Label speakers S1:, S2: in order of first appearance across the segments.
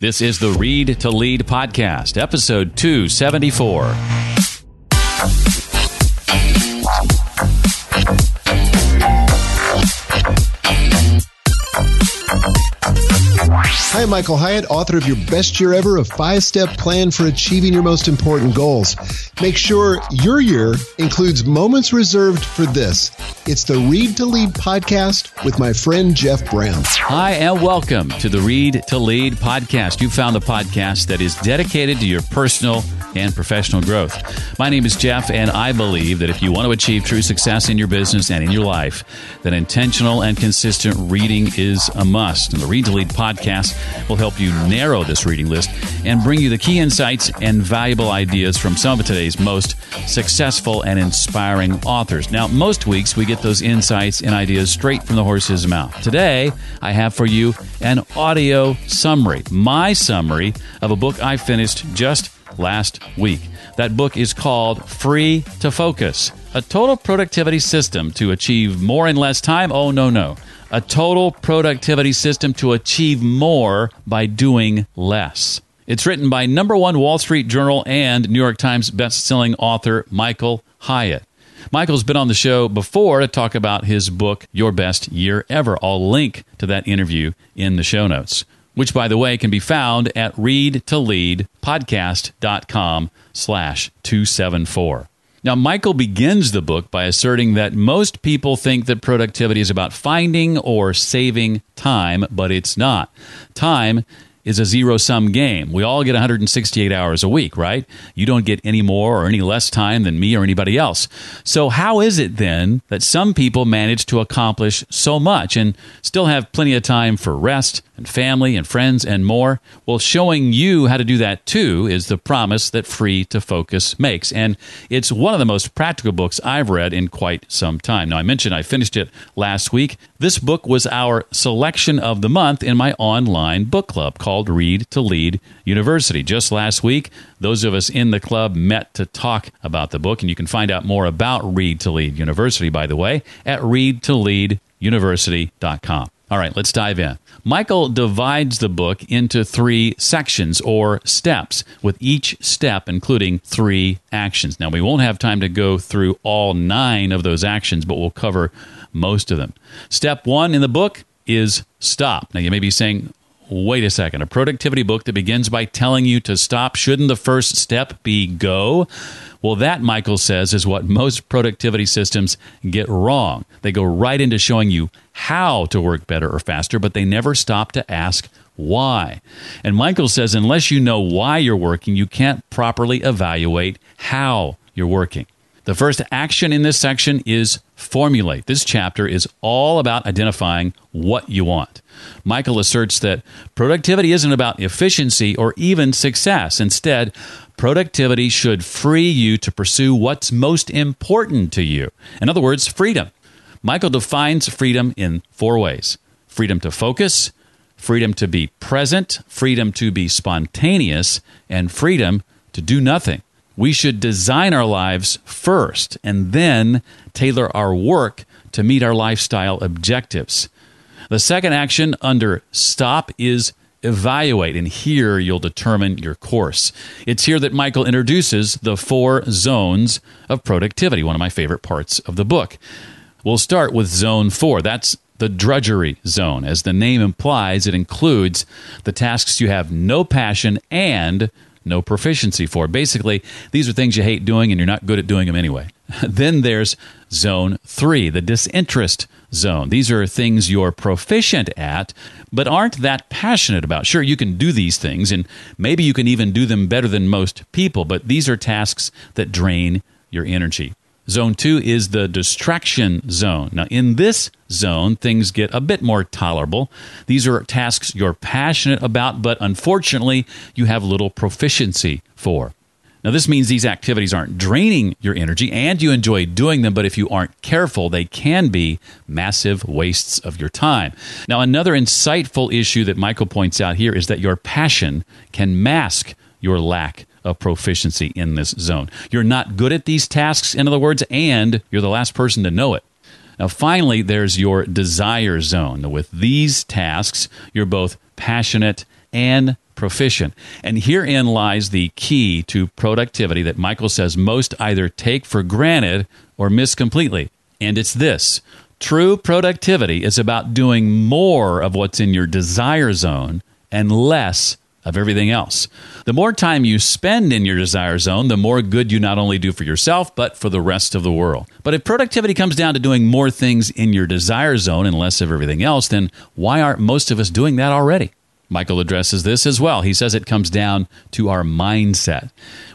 S1: This is the Read to Lead podcast, episode 274.
S2: Hi, I'm Michael Hyatt, author of Your Best Year Ever, a five step plan for achieving your most important goals. Make sure your year includes moments reserved for this. It's the Read to Lead podcast with my friend Jeff Brown.
S1: Hi, and welcome to the Read to Lead podcast. You found the podcast that is dedicated to your personal and professional growth. My name is Jeff, and I believe that if you want to achieve true success in your business and in your life, then intentional and consistent reading is a must. And the Read to Lead podcast will help you narrow this reading list and bring you the key insights and valuable ideas from some of today's most successful and inspiring authors. Now, most weeks we get those insights and ideas straight from the horse's mouth. Today, I have for you an audio summary, my summary of a book I finished just last week. That book is called Free to Focus A Total Productivity System to Achieve More in Less Time. Oh, no, no. A total productivity system to achieve more by doing less. It's written by number one Wall Street Journal and New York Times best-selling author Michael Hyatt. Michael's been on the show before to talk about his book, Your Best Year Ever. I'll link to that interview in the show notes which by the way can be found at readtoleadpodcast.com slash 274. Now, Michael begins the book by asserting that most people think that productivity is about finding or saving time, but it's not. Time is a zero sum game. We all get 168 hours a week, right? You don't get any more or any less time than me or anybody else. So, how is it then that some people manage to accomplish so much and still have plenty of time for rest and family and friends and more? Well, showing you how to do that too is the promise that Free to Focus makes. And it's one of the most practical books I've read in quite some time. Now, I mentioned I finished it last week. This book was our selection of the month in my online book club called Read to Lead University. Just last week, those of us in the club met to talk about the book, and you can find out more about Read to Lead University, by the way, at readtoleaduniversity.com. All right, let's dive in. Michael divides the book into three sections or steps, with each step including three actions. Now, we won't have time to go through all nine of those actions, but we'll cover most of them. Step one in the book is stop. Now, you may be saying, wait a second, a productivity book that begins by telling you to stop, shouldn't the first step be go? Well, that, Michael says, is what most productivity systems get wrong. They go right into showing you how to work better or faster, but they never stop to ask why. And Michael says, unless you know why you're working, you can't properly evaluate how you're working. The first action in this section is formulate. This chapter is all about identifying what you want. Michael asserts that productivity isn't about efficiency or even success. Instead, productivity should free you to pursue what's most important to you. In other words, freedom. Michael defines freedom in four ways freedom to focus, freedom to be present, freedom to be spontaneous, and freedom to do nothing we should design our lives first and then tailor our work to meet our lifestyle objectives. The second action under stop is evaluate, and here you'll determine your course. It's here that Michael introduces the four zones of productivity, one of my favorite parts of the book. We'll start with zone four. That's the drudgery zone. As the name implies, it includes the tasks you have no passion and no proficiency for. Basically, these are things you hate doing and you're not good at doing them anyway. then there's zone three, the disinterest zone. These are things you're proficient at, but aren't that passionate about. Sure, you can do these things, and maybe you can even do them better than most people, but these are tasks that drain your energy. Zone two is the distraction zone. Now, in this zone, things get a bit more tolerable. These are tasks you're passionate about, but unfortunately, you have little proficiency for. Now, this means these activities aren't draining your energy and you enjoy doing them, but if you aren't careful, they can be massive wastes of your time. Now, another insightful issue that Michael points out here is that your passion can mask your lack of proficiency in this zone. You're not good at these tasks, in other words, and you're the last person to know it. Now, finally, there's your desire zone. With these tasks, you're both passionate and proficient. And herein lies the key to productivity that Michael says most either take for granted or miss completely. And it's this true productivity is about doing more of what's in your desire zone and less of everything else. The more time you spend in your desire zone, the more good you not only do for yourself, but for the rest of the world. But if productivity comes down to doing more things in your desire zone and less of everything else, then why aren't most of us doing that already? Michael addresses this as well. He says it comes down to our mindset.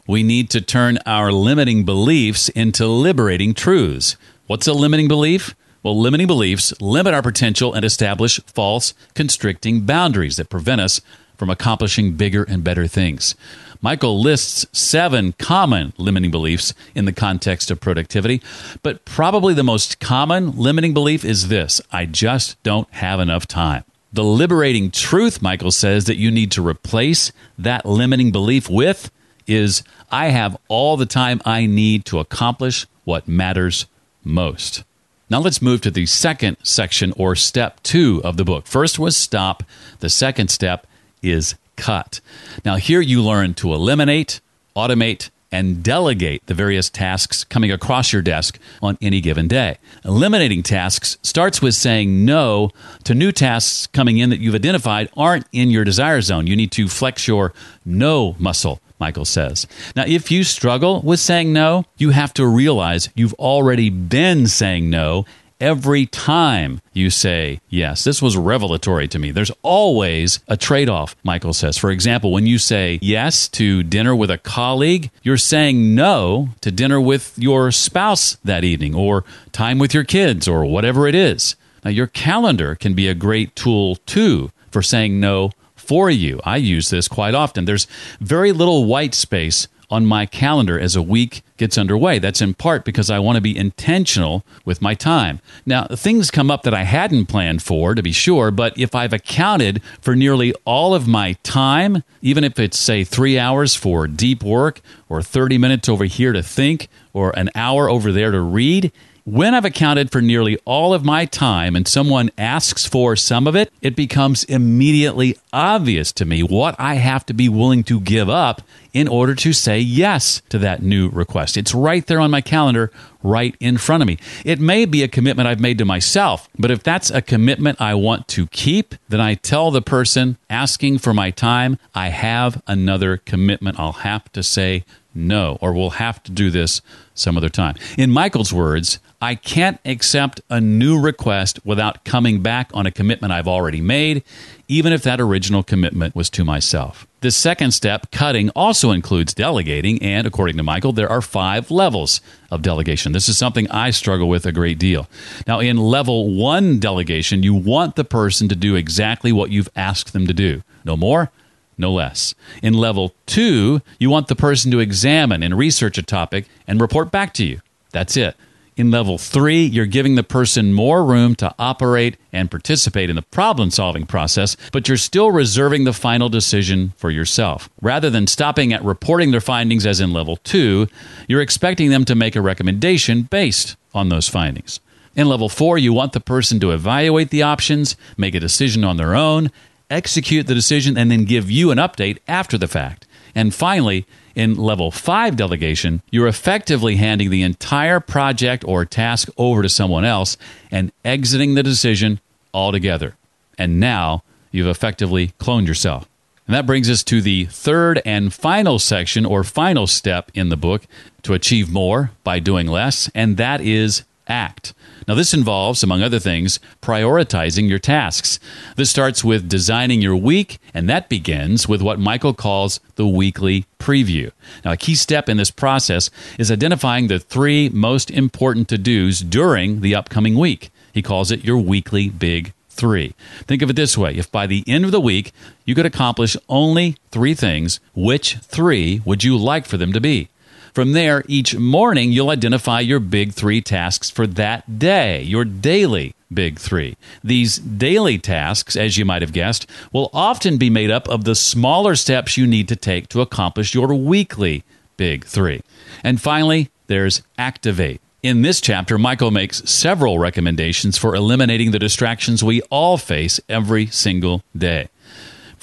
S1: We need to turn our limiting beliefs into liberating truths. What's a limiting belief? Well, limiting beliefs limit our potential and establish false, constricting boundaries that prevent us from accomplishing bigger and better things. Michael lists seven common limiting beliefs in the context of productivity, but probably the most common limiting belief is this I just don't have enough time. The liberating truth, Michael says, that you need to replace that limiting belief with is I have all the time I need to accomplish what matters most. Now let's move to the second section or step two of the book. First was stop, the second step is cut. Now, here you learn to eliminate, automate, and delegate the various tasks coming across your desk on any given day. Eliminating tasks starts with saying no to new tasks coming in that you've identified aren't in your desire zone. You need to flex your no muscle. Michael says. Now, if you struggle with saying no, you have to realize you've already been saying no every time you say yes. This was revelatory to me. There's always a trade off, Michael says. For example, when you say yes to dinner with a colleague, you're saying no to dinner with your spouse that evening or time with your kids or whatever it is. Now, your calendar can be a great tool too for saying no for you. I use this quite often. There's very little white space on my calendar as a week gets underway. That's in part because I want to be intentional with my time. Now, things come up that I hadn't planned for, to be sure, but if I've accounted for nearly all of my time, even if it's, say, three hours for deep work, or 30 minutes over here to think, or an hour over there to read, when I've accounted for nearly all of my time and someone asks for some of it, it becomes immediately obvious to me what I have to be willing to give up in order to say yes to that new request. It's right there on my calendar, right in front of me. It may be a commitment I've made to myself, but if that's a commitment I want to keep, then I tell the person asking for my time, I have another commitment I'll have to say no, or we'll have to do this some other time. In Michael's words, I can't accept a new request without coming back on a commitment I've already made, even if that original commitment was to myself. The second step, cutting, also includes delegating, and according to Michael, there are five levels of delegation. This is something I struggle with a great deal. Now, in level one delegation, you want the person to do exactly what you've asked them to do. No more, no less. In level two, you want the person to examine and research a topic and report back to you. That's it. In level three, you're giving the person more room to operate and participate in the problem solving process, but you're still reserving the final decision for yourself. Rather than stopping at reporting their findings as in level two, you're expecting them to make a recommendation based on those findings. In level four, you want the person to evaluate the options, make a decision on their own, execute the decision, and then give you an update after the fact. And finally, in level five delegation, you're effectively handing the entire project or task over to someone else and exiting the decision altogether. And now you've effectively cloned yourself. And that brings us to the third and final section or final step in the book to achieve more by doing less, and that is act. Now, this involves, among other things, prioritizing your tasks. This starts with designing your week, and that begins with what Michael calls the weekly preview. Now, a key step in this process is identifying the three most important to dos during the upcoming week. He calls it your weekly big three. Think of it this way if by the end of the week you could accomplish only three things, which three would you like for them to be? From there, each morning you'll identify your big three tasks for that day, your daily big three. These daily tasks, as you might have guessed, will often be made up of the smaller steps you need to take to accomplish your weekly big three. And finally, there's activate. In this chapter, Michael makes several recommendations for eliminating the distractions we all face every single day.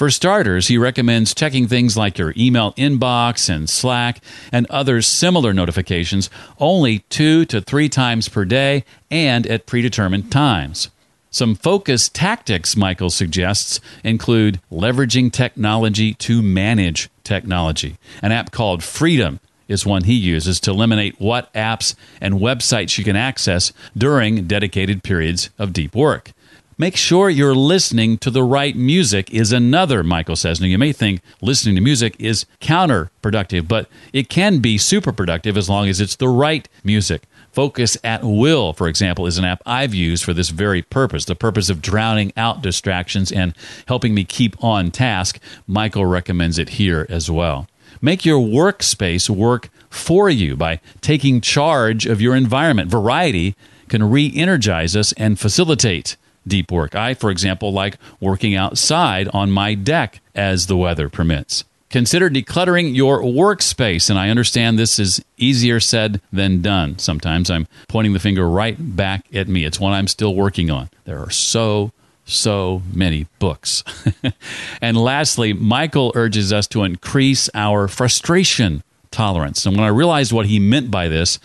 S1: For starters, he recommends checking things like your email inbox and Slack and other similar notifications only two to three times per day and at predetermined times. Some focus tactics Michael suggests include leveraging technology to manage technology. An app called Freedom is one he uses to eliminate what apps and websites you can access during dedicated periods of deep work. Make sure you're listening to the right music, is another, Michael says. Now, you may think listening to music is counterproductive, but it can be super productive as long as it's the right music. Focus at Will, for example, is an app I've used for this very purpose the purpose of drowning out distractions and helping me keep on task. Michael recommends it here as well. Make your workspace work for you by taking charge of your environment. Variety can re energize us and facilitate deep work. I, for example, like working outside on my deck as the weather permits. Consider decluttering your workspace. And I understand this is easier said than done. Sometimes I'm pointing the finger right back at me. It's one I'm still working on. There are so, so many books. and lastly, Michael urges us to increase our frustration tolerance. And when I realized what he meant by this,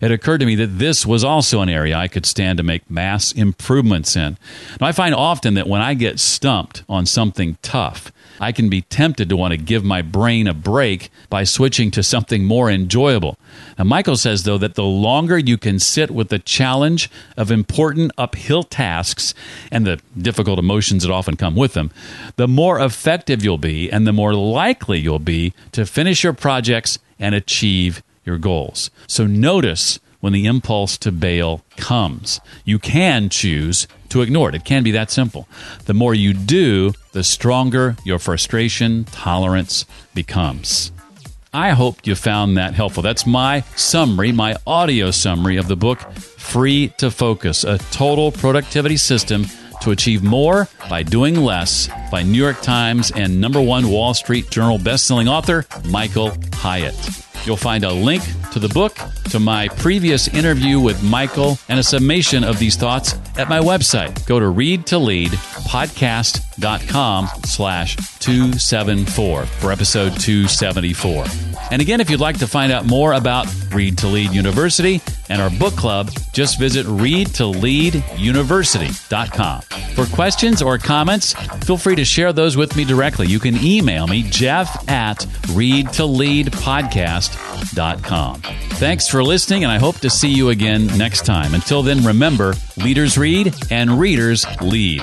S1: it occurred to me that this was also an area I could stand to make mass improvements in. Now, I find often that when I get stumped on something tough, I can be tempted to want to give my brain a break by switching to something more enjoyable. Now, Michael says, though, that the longer you can sit with the challenge of important uphill tasks and the difficult emotions that often come with them, the more effective you'll be and the more likely you'll be to finish your projects and achieve your goals. So notice when the impulse to bail comes. You can choose to ignore it. It can be that simple. The more you do, the stronger your frustration tolerance becomes. I hope you found that helpful. That's my summary, my audio summary of the book, Free to Focus, a total productivity system to achieve more by doing less by New York Times and number one Wall Street Journal bestselling author Michael Hyatt. You'll find a link to the book, to my previous interview with Michael, and a summation of these thoughts at my website. Go to readtoleadpodcast.com slash 274 for episode 274. And again, if you'd like to find out more about Read to Lead University and our book club, just visit readtoleaduniversity.com. For questions or comments, feel free to share those with me directly. You can email me, jeff at readtoleadpodcast.com. Thanks for listening, and I hope to see you again next time. Until then, remember leaders read and readers lead.